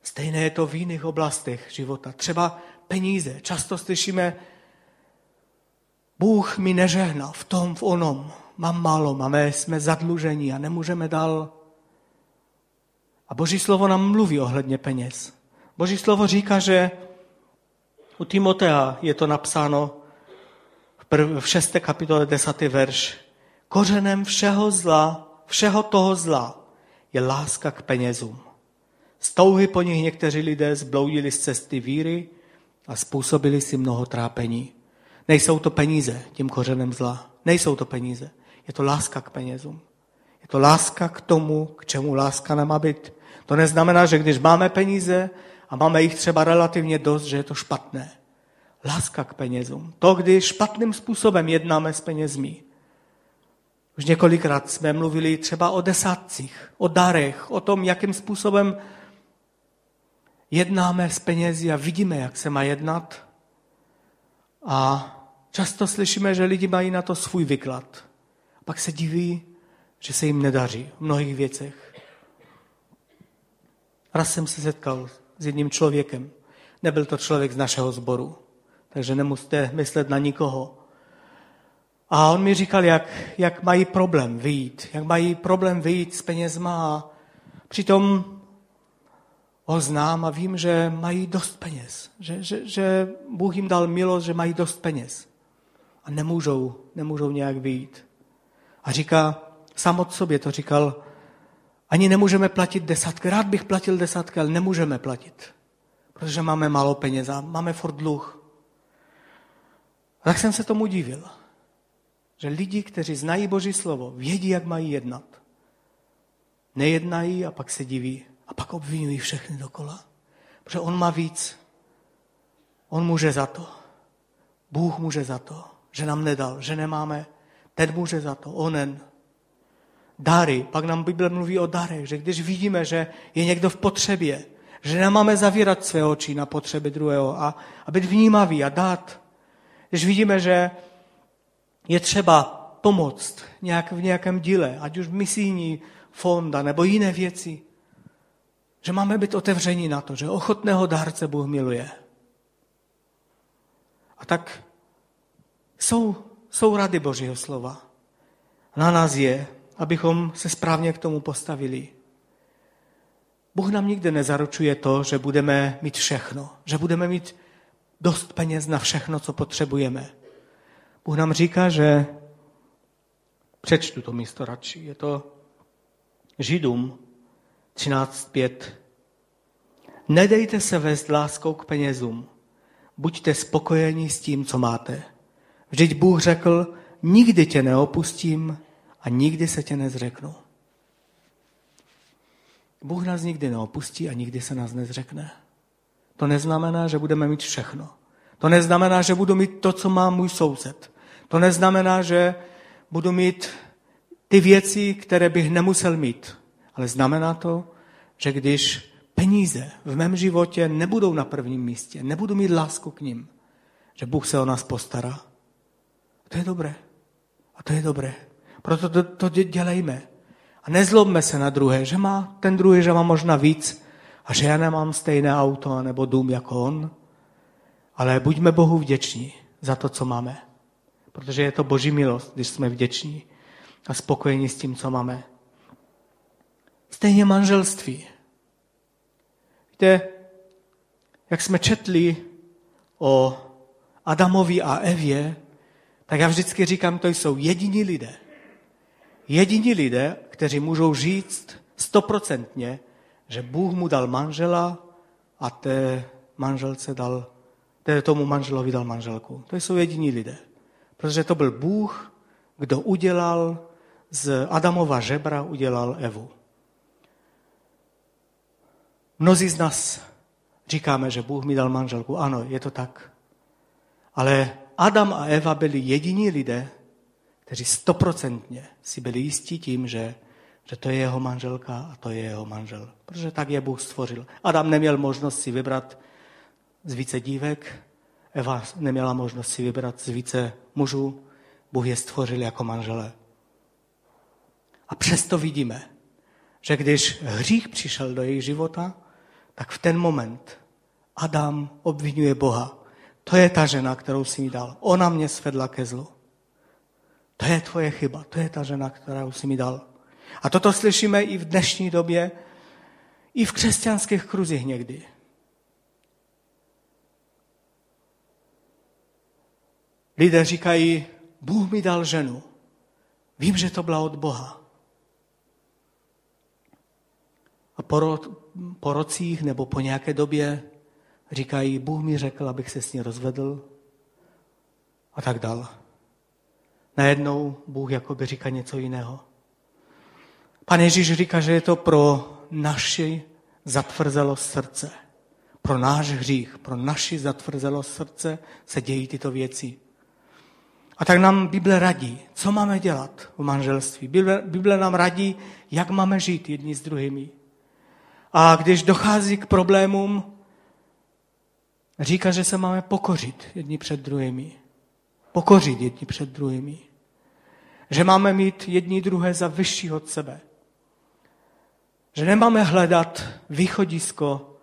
Stejné je to v jiných oblastech života. Třeba peníze. Často slyšíme, Bůh mi nežehná v tom, v onom. Mám málo, máme, jsme zadlužení a nemůžeme dál. A Boží slovo nám mluví ohledně peněz. Boží slovo říká, že u Timotea je to napsáno v, prv, v 6. kapitole 10. verš. Kořenem všeho zla, všeho toho zla je láska k penězům. Z touhy po nich někteří lidé zbloudili z cesty víry a způsobili si mnoho trápení. Nejsou to peníze tím kořenem zla. Nejsou to peníze. Je to láska k penězům. Je to láska k tomu, k čemu láska nemá být. To neznamená, že když máme peníze a máme jich třeba relativně dost, že je to špatné. Láska k penězům. To, když špatným způsobem jednáme s penězmi. Už několikrát jsme mluvili třeba o desátcích, o darech, o tom, jakým způsobem jednáme s penězi a vidíme, jak se má jednat. A často slyšíme, že lidi mají na to svůj vyklad. Pak se diví, že se jim nedaří v mnohých věcech. Raz jsem se setkal s jedním člověkem. Nebyl to člověk z našeho sboru, takže nemusíte myslet na nikoho. A on mi říkal, jak, jak mají problém vyjít, jak mají problém vyjít s penězma a přitom ho znám a vím, že mají dost peněz, že, že, že Bůh jim dal milost, že mají dost peněz a nemůžou, nemůžou nějak vyjít. A říká, sám od sobě to říkal, ani nemůžeme platit desátky. Rád bych platil desátky, ale nemůžeme platit, protože máme málo peněz a máme furt dluh. A tak jsem se tomu divil, že lidi, kteří znají Boží slovo, vědí, jak mají jednat. Nejednají a pak se diví pak obvinují všechny dokola. Protože on má víc. On může za to. Bůh může za to, že nám nedal, že nemáme. Ten může za to, onen. Dary, pak nám Bible mluví o darech, že když vidíme, že je někdo v potřebě, že nemáme zavírat své oči na potřeby druhého a, a být vnímavý a dát. Když vidíme, že je třeba pomoct nějak v nějakém díle, ať už misijní fonda nebo jiné věci, že máme být otevření na to, že ochotného dárce Bůh miluje. A tak jsou, jsou rady Božího slova. Na nás je, abychom se správně k tomu postavili. Bůh nám nikdy nezaručuje to, že budeme mít všechno, že budeme mít dost peněz na všechno, co potřebujeme. Bůh nám říká, že přečtu to místo radši. Je to Židům 13.5. Nedejte se vést láskou k penězům. Buďte spokojeni s tím, co máte. Vždyť Bůh řekl, nikdy tě neopustím a nikdy se tě nezřeknu. Bůh nás nikdy neopustí a nikdy se nás nezřekne. To neznamená, že budeme mít všechno. To neznamená, že budu mít to, co má můj soused. To neznamená, že budu mít ty věci, které bych nemusel mít. Ale znamená to, že když peníze v mém životě nebudou na prvním místě, nebudu mít lásku k ním, že Bůh se o nás postará. A to je dobré. A to je dobré. Proto to, to dělejme. A nezlobme se na druhé, že má ten druhý, že má možná víc a že já nemám stejné auto nebo dům jako on. Ale buďme Bohu vděční za to, co máme. Protože je to boží milost, když jsme vděční a spokojení s tím, co máme. Stejně manželství. Víte, jak jsme četli o Adamovi a Evě, tak já vždycky říkám, to jsou jediní lidé. Jediní lidé, kteří můžou říct stoprocentně, že Bůh mu dal manžela a té manželce dal, té tomu manželovi dal manželku. To jsou jediní lidé. Protože to byl Bůh, kdo udělal z Adamova žebra, udělal Evu. Mnozí z nás říkáme, že Bůh mi dal manželku. Ano, je to tak. Ale Adam a Eva byli jediní lidé, kteří stoprocentně si byli jistí tím, že, že to je jeho manželka a to je jeho manžel. Protože tak je Bůh stvořil. Adam neměl možnost si vybrat z více dívek, Eva neměla možnost si vybrat z více mužů, Bůh je stvořil jako manžele. A přesto vidíme, že když hřích přišel do jejich života, tak v ten moment Adam obvinuje Boha. To je ta žena, kterou si mi dal. Ona mě svedla ke zlu. To je tvoje chyba. To je ta žena, kterou si mi dal. A toto slyšíme i v dnešní době, i v křesťanských kruzích někdy. Lidé říkají, Bůh mi dal ženu. Vím, že to byla od Boha. A po, po rocích nebo po nějaké době říkají, Bůh mi řekl, abych se s ní rozvedl a tak dál. Najednou Bůh jakoby říká něco jiného. Pan Ježíš říká, že je to pro naši zatvrzelost srdce. Pro náš hřích, pro naši zatvrzelost srdce se dějí tyto věci. A tak nám Bible radí, co máme dělat v manželství. Bible, Bible nám radí, jak máme žít jedni s druhými. A když dochází k problémům, říká, že se máme pokořit jedni před druhými. Pokořit jedni před druhými. Že máme mít jedni druhé za vyšší od sebe. Že nemáme hledat východisko,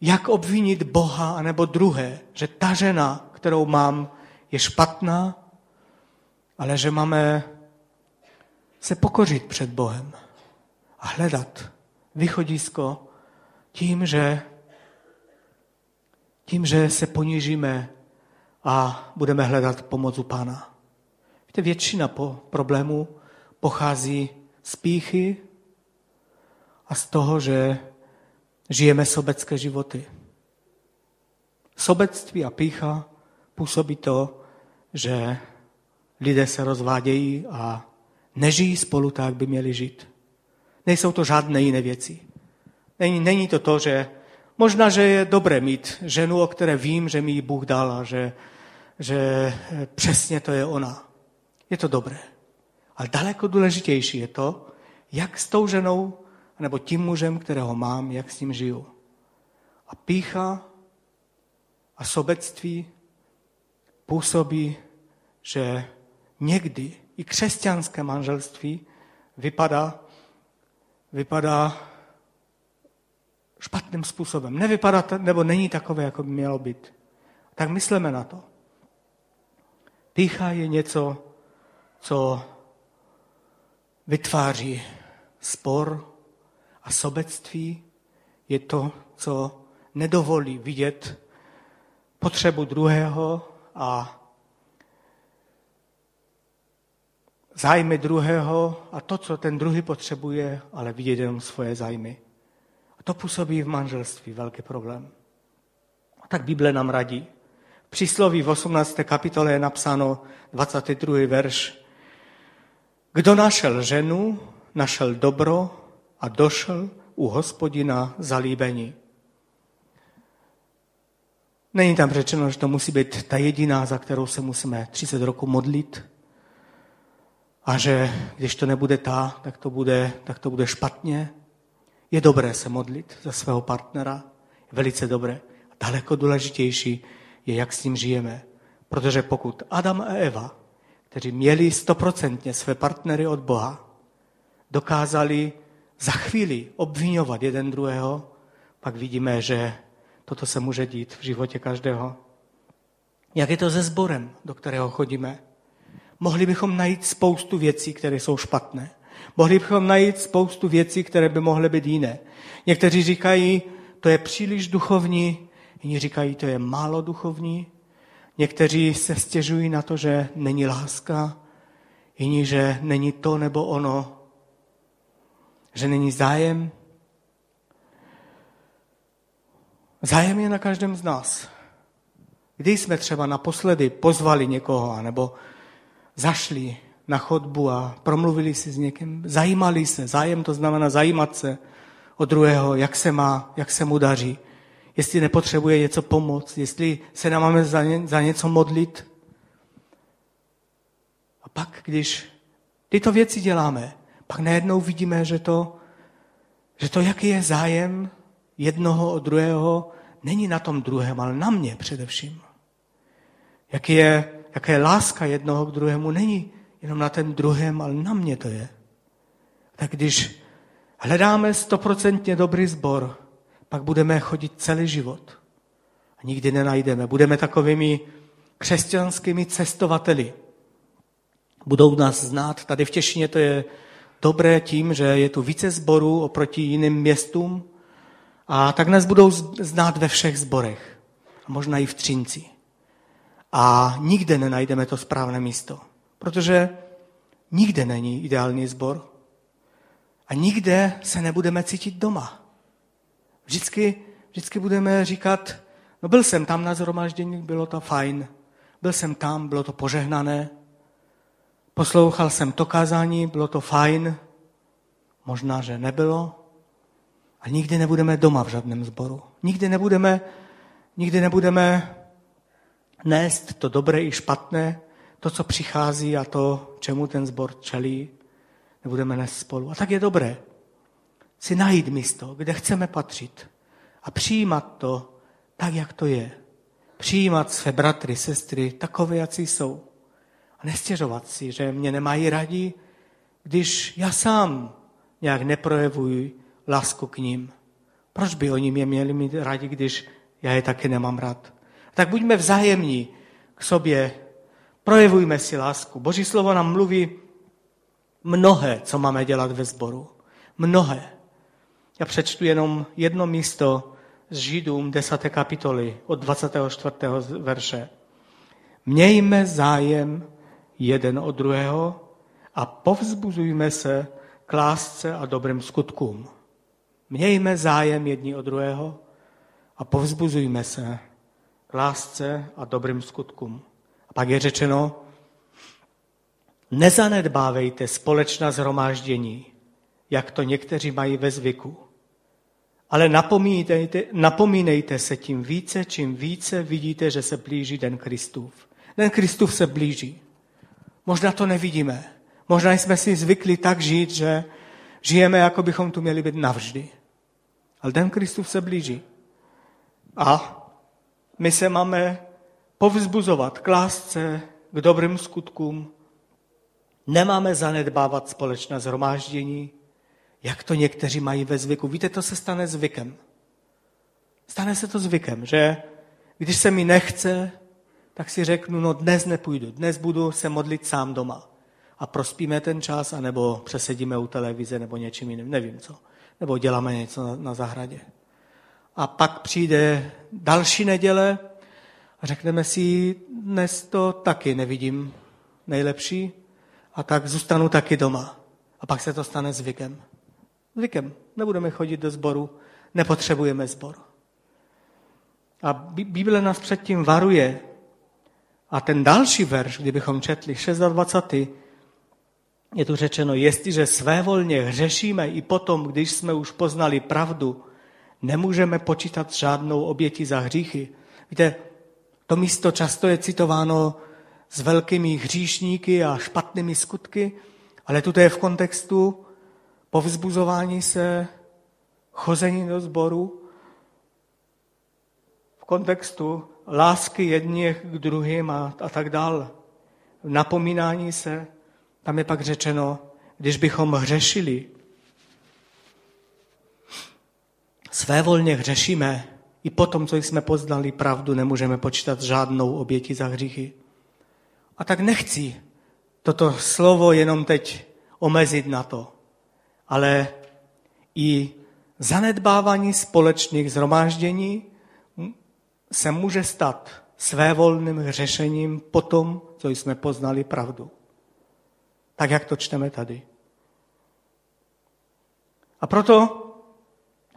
jak obvinit Boha anebo druhé, že ta žena, kterou mám, je špatná, ale že máme se pokořit před Bohem a hledat východisko tím, že, tím, že se ponížíme a budeme hledat pomoc u Pána. Víte, většina po problémů pochází z píchy a z toho, že žijeme sobecké životy. Sobectví a pícha působí to, že lidé se rozvádějí a nežijí spolu tak, jak by měli žít. Nejsou to žádné jiné věci. Není, není to to, že možná, že je dobré mít ženu, o které vím, že mi ji Bůh dal a že, že přesně to je ona. Je to dobré. Ale daleko důležitější je to, jak s tou ženou nebo tím mužem, kterého mám, jak s ním žiju. A pícha a sobectví působí, že někdy i křesťanské manželství vypadá, vypadá špatným způsobem. Nevypadá, nebo není takové, jako by mělo být. Tak myslíme na to. Pícha je něco, co vytváří spor a sobectví je to, co nedovolí vidět potřebu druhého a zájmy druhého a to, co ten druhý potřebuje, ale vidět jenom svoje zájmy. A to působí v manželství velký problém. A tak Bible nám radí. V přísloví v 18. kapitole je napsáno 22. verš. Kdo našel ženu, našel dobro a došel u hospodina zalíbení. Není tam řečeno, že to musí být ta jediná, za kterou se musíme 30 roku modlit, a že když to nebude ta, tak to bude, tak to bude špatně. Je dobré se modlit za svého partnera, velice dobré. Daleko důležitější je, jak s ním žijeme. Protože pokud Adam a Eva, kteří měli stoprocentně své partnery od Boha, dokázali za chvíli obvinovat jeden druhého, pak vidíme, že toto se může dít v životě každého. Jak je to se sborem, do kterého chodíme? Mohli bychom najít spoustu věcí, které jsou špatné. Mohli bychom najít spoustu věcí, které by mohly být jiné. Někteří říkají, to je příliš duchovní, jiní říkají, to je málo duchovní. Někteří se stěžují na to, že není láska, jiní, že není to nebo ono, že není zájem. Zájem je na každém z nás. Kdy jsme třeba naposledy pozvali někoho, nebo zašli na chodbu a promluvili si s někým, zajímali se. Zájem to znamená zajímat se o druhého, jak se má, jak se mu daří, jestli nepotřebuje něco pomoct, jestli se nám máme za, ně, za něco modlit. A pak, když tyto věci děláme, pak najednou vidíme, že to, že to, jaký je zájem jednoho od druhého, není na tom druhém, ale na mě především. Jaký je, jaká je láska jednoho k druhému, není jenom na ten druhém, ale na mě to je. Tak když hledáme stoprocentně dobrý sbor, pak budeme chodit celý život. A nikdy nenajdeme. Budeme takovými křesťanskými cestovateli. Budou nás znát. Tady v Těšině to je dobré tím, že je tu více zborů oproti jiným městům. A tak nás budou znát ve všech zborech. A možná i v Třinci. A nikde nenajdeme to správné místo. Protože nikde není ideální zbor. A nikde se nebudeme cítit doma. Vždycky, vždycky budeme říkat, no byl jsem tam na zhromaždění, bylo to fajn. Byl jsem tam, bylo to požehnané. Poslouchal jsem to kázání, bylo to fajn. Možná, že nebylo. A nikdy nebudeme doma v žádném sboru. Nikdy nebudeme, nikdy nebudeme nést to dobré i špatné, to, co přichází a to, čemu ten zbor čelí, nebudeme nést spolu. A tak je dobré si najít místo, kde chceme patřit a přijímat to tak, jak to je. Přijímat své bratry, sestry, takové, jak jsou. A nestěžovat si, že mě nemají rádi, když já sám nějak neprojevuji lásku k ním. Proč by oni mě měli mít rádi, když já je taky nemám rád? Tak buďme vzájemní k sobě, projevujme si lásku. Boží slovo nám mluví mnohé, co máme dělat ve sboru. Mnohé. Já přečtu jenom jedno místo z Židům 10. kapitoly od 24. verše. Mějme zájem jeden od druhého a povzbuzujme se k lásce a dobrým skutkům. Mějme zájem jedni od druhého a povzbuzujme se lásce a dobrým skutkům. A pak je řečeno, nezanedbávejte společná zhromáždění, jak to někteří mají ve zvyku. Ale napomínejte, napomínejte se tím více, čím více vidíte, že se blíží den Kristův. Den Kristův se blíží. Možná to nevidíme. Možná jsme si zvykli tak žít, že žijeme, jako bychom tu měli být navždy. Ale den Kristův se blíží. A my se máme povzbuzovat k lásce, k dobrým skutkům. Nemáme zanedbávat společné zhromáždění, jak to někteří mají ve zvyku. Víte, to se stane zvykem. Stane se to zvykem, že když se mi nechce, tak si řeknu, no dnes nepůjdu, dnes budu se modlit sám doma. A prospíme ten čas, anebo přesedíme u televize, nebo něčím jiným, nevím co. Nebo děláme něco na, na zahradě. A pak přijde další neděle a řekneme si, dnes to taky nevidím nejlepší, a tak zůstanu taky doma. A pak se to stane zvykem. Zvykem. Nebudeme chodit do sboru, nepotřebujeme sbor. A Bible nás předtím varuje. A ten další verš, kdybychom četli 26. je tu řečeno, jestliže svévolně hřešíme i potom, když jsme už poznali pravdu, nemůžeme počítat žádnou oběti za hříchy. Víte, to místo často je citováno s velkými hříšníky a špatnými skutky, ale tu je v kontextu povzbuzování se, chození do sboru, v kontextu lásky jedních k druhým a, a tak dál. Napomínání se, tam je pak řečeno, když bychom hřešili, svévolně hřešíme, i potom, co jsme poznali pravdu, nemůžeme počítat žádnou oběti za hříchy. A tak nechci toto slovo jenom teď omezit na to ale i zanedbávání společných zhromáždění se může stát svévolným řešením po tom, co jsme poznali pravdu. Tak, jak to čteme tady. A proto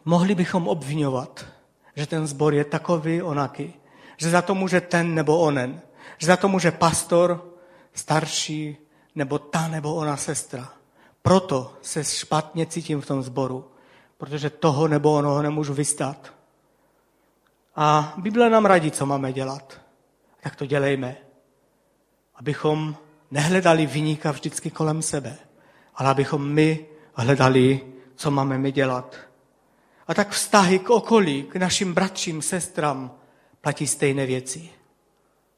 mohli bychom obvinovat, že ten zbor je takový onaký, že za to může ten nebo onen, že za to může pastor starší, nebo ta, nebo ona sestra. Proto se špatně cítím v tom sboru, protože toho nebo onoho nemůžu vystát. A Bible nám radí, co máme dělat. Tak to dělejme. Abychom nehledali vyníka vždycky kolem sebe, ale abychom my hledali, co máme my dělat. A tak vztahy k okolí, k našim bratřím, sestram, platí stejné věci.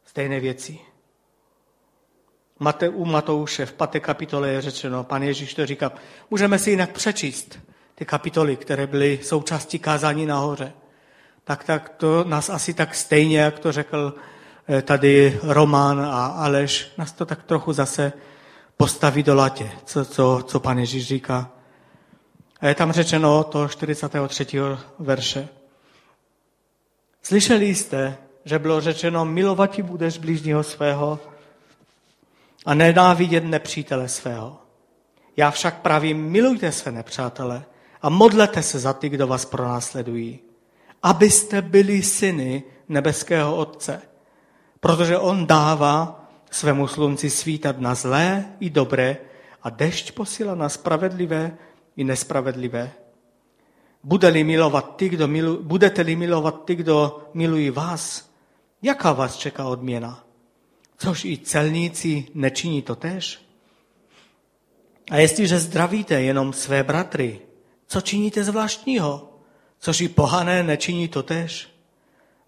Stejné věci. Mate, u Matouše v paté kapitole je řečeno, pan Ježíš to říká, můžeme si jinak přečíst ty kapitoly, které byly součástí kázání nahoře. Tak, tak to nás asi tak stejně, jak to řekl eh, tady Roman a Aleš, nás to tak trochu zase postaví do latě, co, co, co pan Ježíš říká. A je tam řečeno to 43. verše. Slyšeli jste, že bylo řečeno, milovat budeš blížního svého a nenávidět nepřítele svého. Já však pravím, milujte své nepřátele a modlete se za ty, kdo vás pronásledují, abyste byli syny nebeského Otce, protože On dává svému slunci svítat na zlé i dobré a dešť posílá na spravedlivé i nespravedlivé. Bude-li milovat ty, kdo milu, budete-li milovat ty, kdo milují vás, jaká vás čeká odměna? Což i celníci nečiní to tež? A jestliže zdravíte jenom své bratry, co činíte zvláštního? Což i pohané nečiní to tež?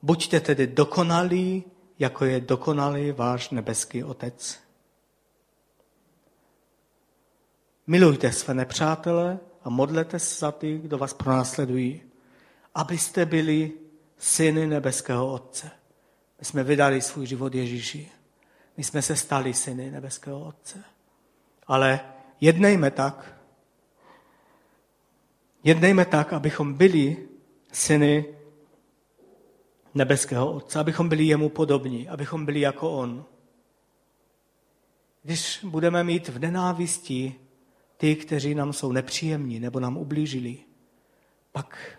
Buďte tedy dokonalí, jako je dokonalý váš nebeský Otec. Milujte své nepřátele a modlete se za ty, kdo vás pronásledují, abyste byli syny nebeského Otce. My jsme vydali svůj život Ježíši. My jsme se stali syny nebeského Otce. Ale jednejme tak, jednejme tak, abychom byli syny nebeského Otce, abychom byli jemu podobní, abychom byli jako on. Když budeme mít v nenávisti ty, kteří nám jsou nepříjemní nebo nám ublížili, pak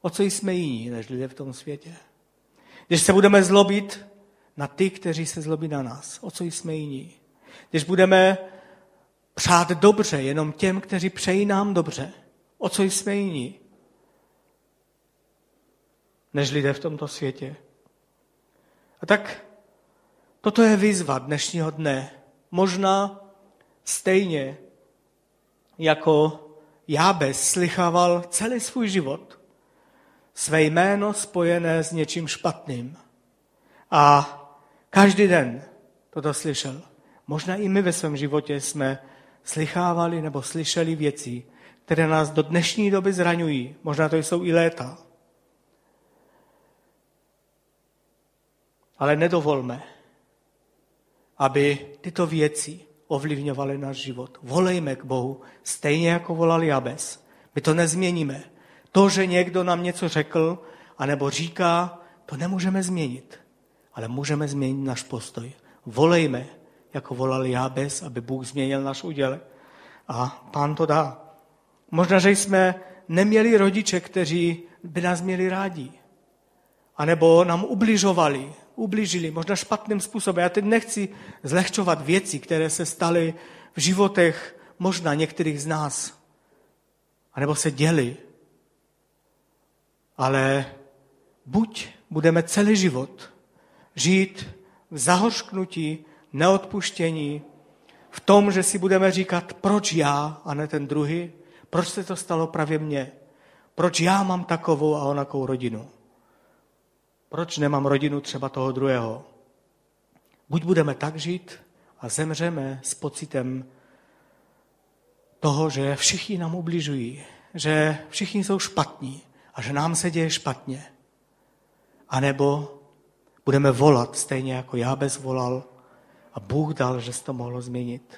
o co jsme jiní než lidé v tom světě? Když se budeme zlobit na ty, kteří se zlobí na nás, o co jsme jiní? Když budeme přát dobře jenom těm, kteří přejí nám dobře, o co jsme jiní? Než lidé v tomto světě. A tak toto je výzva dnešního dne. Možná stejně jako Jábez slychával celý svůj život své jméno spojené s něčím špatným. A každý den toto slyšel. Možná i my ve svém životě jsme slychávali nebo slyšeli věci, které nás do dnešní doby zraňují. Možná to jsou i léta. Ale nedovolme, aby tyto věci ovlivňovaly náš život. Volejme k Bohu, stejně jako volal Jabes. My to nezměníme. To, že někdo nám něco řekl, anebo říká, to nemůžeme změnit. Ale můžeme změnit náš postoj. Volejme, jako volal Jabes, aby Bůh změnil náš úděl. A pán to dá. Možná, že jsme neměli rodiče, kteří by nás měli rádi. A nebo nám ubližovali, ublížili, možná špatným způsobem. Já teď nechci zlehčovat věci, které se staly v životech možná některých z nás. A nebo se děli. Ale buď budeme celý život žít v zahořknutí, neodpuštění, v tom, že si budeme říkat, proč já a ne ten druhý, proč se to stalo právě mně, proč já mám takovou a onakou rodinu. Proč nemám rodinu třeba toho druhého? Buď budeme tak žít a zemřeme s pocitem toho, že všichni nám ubližují, že všichni jsou špatní a že nám se děje špatně. A nebo budeme volat, stejně jako Jábez volal a Bůh dal, že se to mohlo změnit.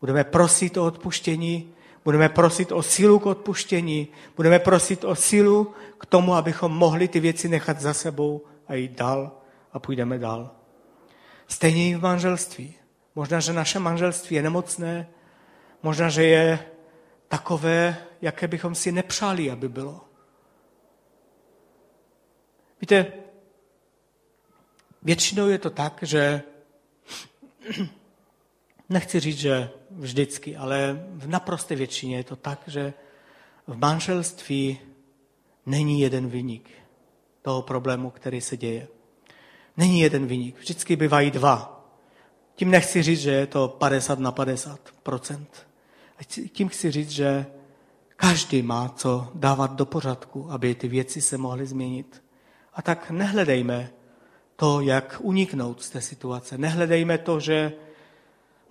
Budeme prosit o odpuštění, budeme prosit o sílu k odpuštění, budeme prosit o sílu k tomu, abychom mohli ty věci nechat za sebou a jít dál a půjdeme dál. Stejně i v manželství. Možná, že naše manželství je nemocné, možná, že je takové, jaké bychom si nepřáli, aby bylo. Víte, většinou je to tak, že nechci říct, že vždycky, ale v naprosté většině je to tak, že v manželství není jeden vynik toho problému, který se děje. Není jeden vynik, vždycky bývají dva. Tím nechci říct, že je to 50 na 50 procent. Tím chci říct, že každý má co dávat do pořádku, aby ty věci se mohly změnit. A tak nehledejme to, jak uniknout z té situace. Nehledejme to, že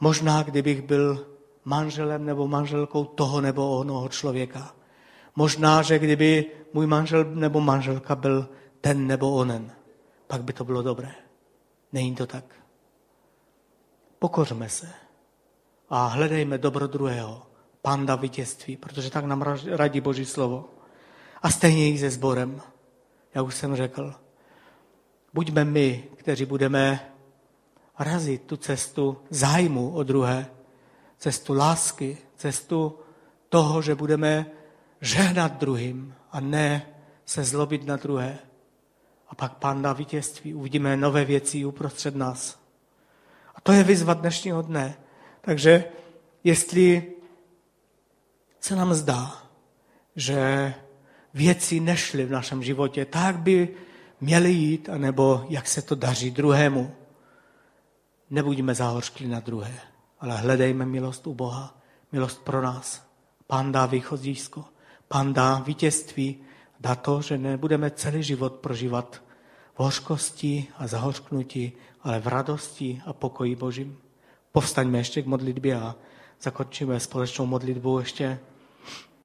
možná kdybych byl manželem nebo manželkou toho nebo onoho člověka. Možná, že kdyby můj manžel nebo manželka byl ten nebo onen, pak by to bylo dobré. Není to tak. Pokořme se a hledejme dobro druhého, panda vítězství, protože tak nám radí Boží slovo. A stejně i se sborem, jak už jsem řekl. Buďme my, kteří budeme razit tu cestu zájmu o druhé, cestu lásky, cestu toho, že budeme žehnat druhým a ne se zlobit na druhé. A pak pán dá vítězství, uvidíme nové věci uprostřed nás. A to je vyzvat dnešního dne. Takže jestli se nám zdá, že věci nešly v našem životě, tak by měly jít, anebo jak se to daří druhému. Nebuďme zahořkli na druhé, ale hledejme milost u Boha, milost pro nás. Pán dá východisko, pán dá vítězství, dá to, že nebudeme celý život prožívat v hořkosti a zahořknutí, ale v radosti a pokoji Božím. Povstaňme ještě k modlitbě a zakončíme společnou modlitbu ještě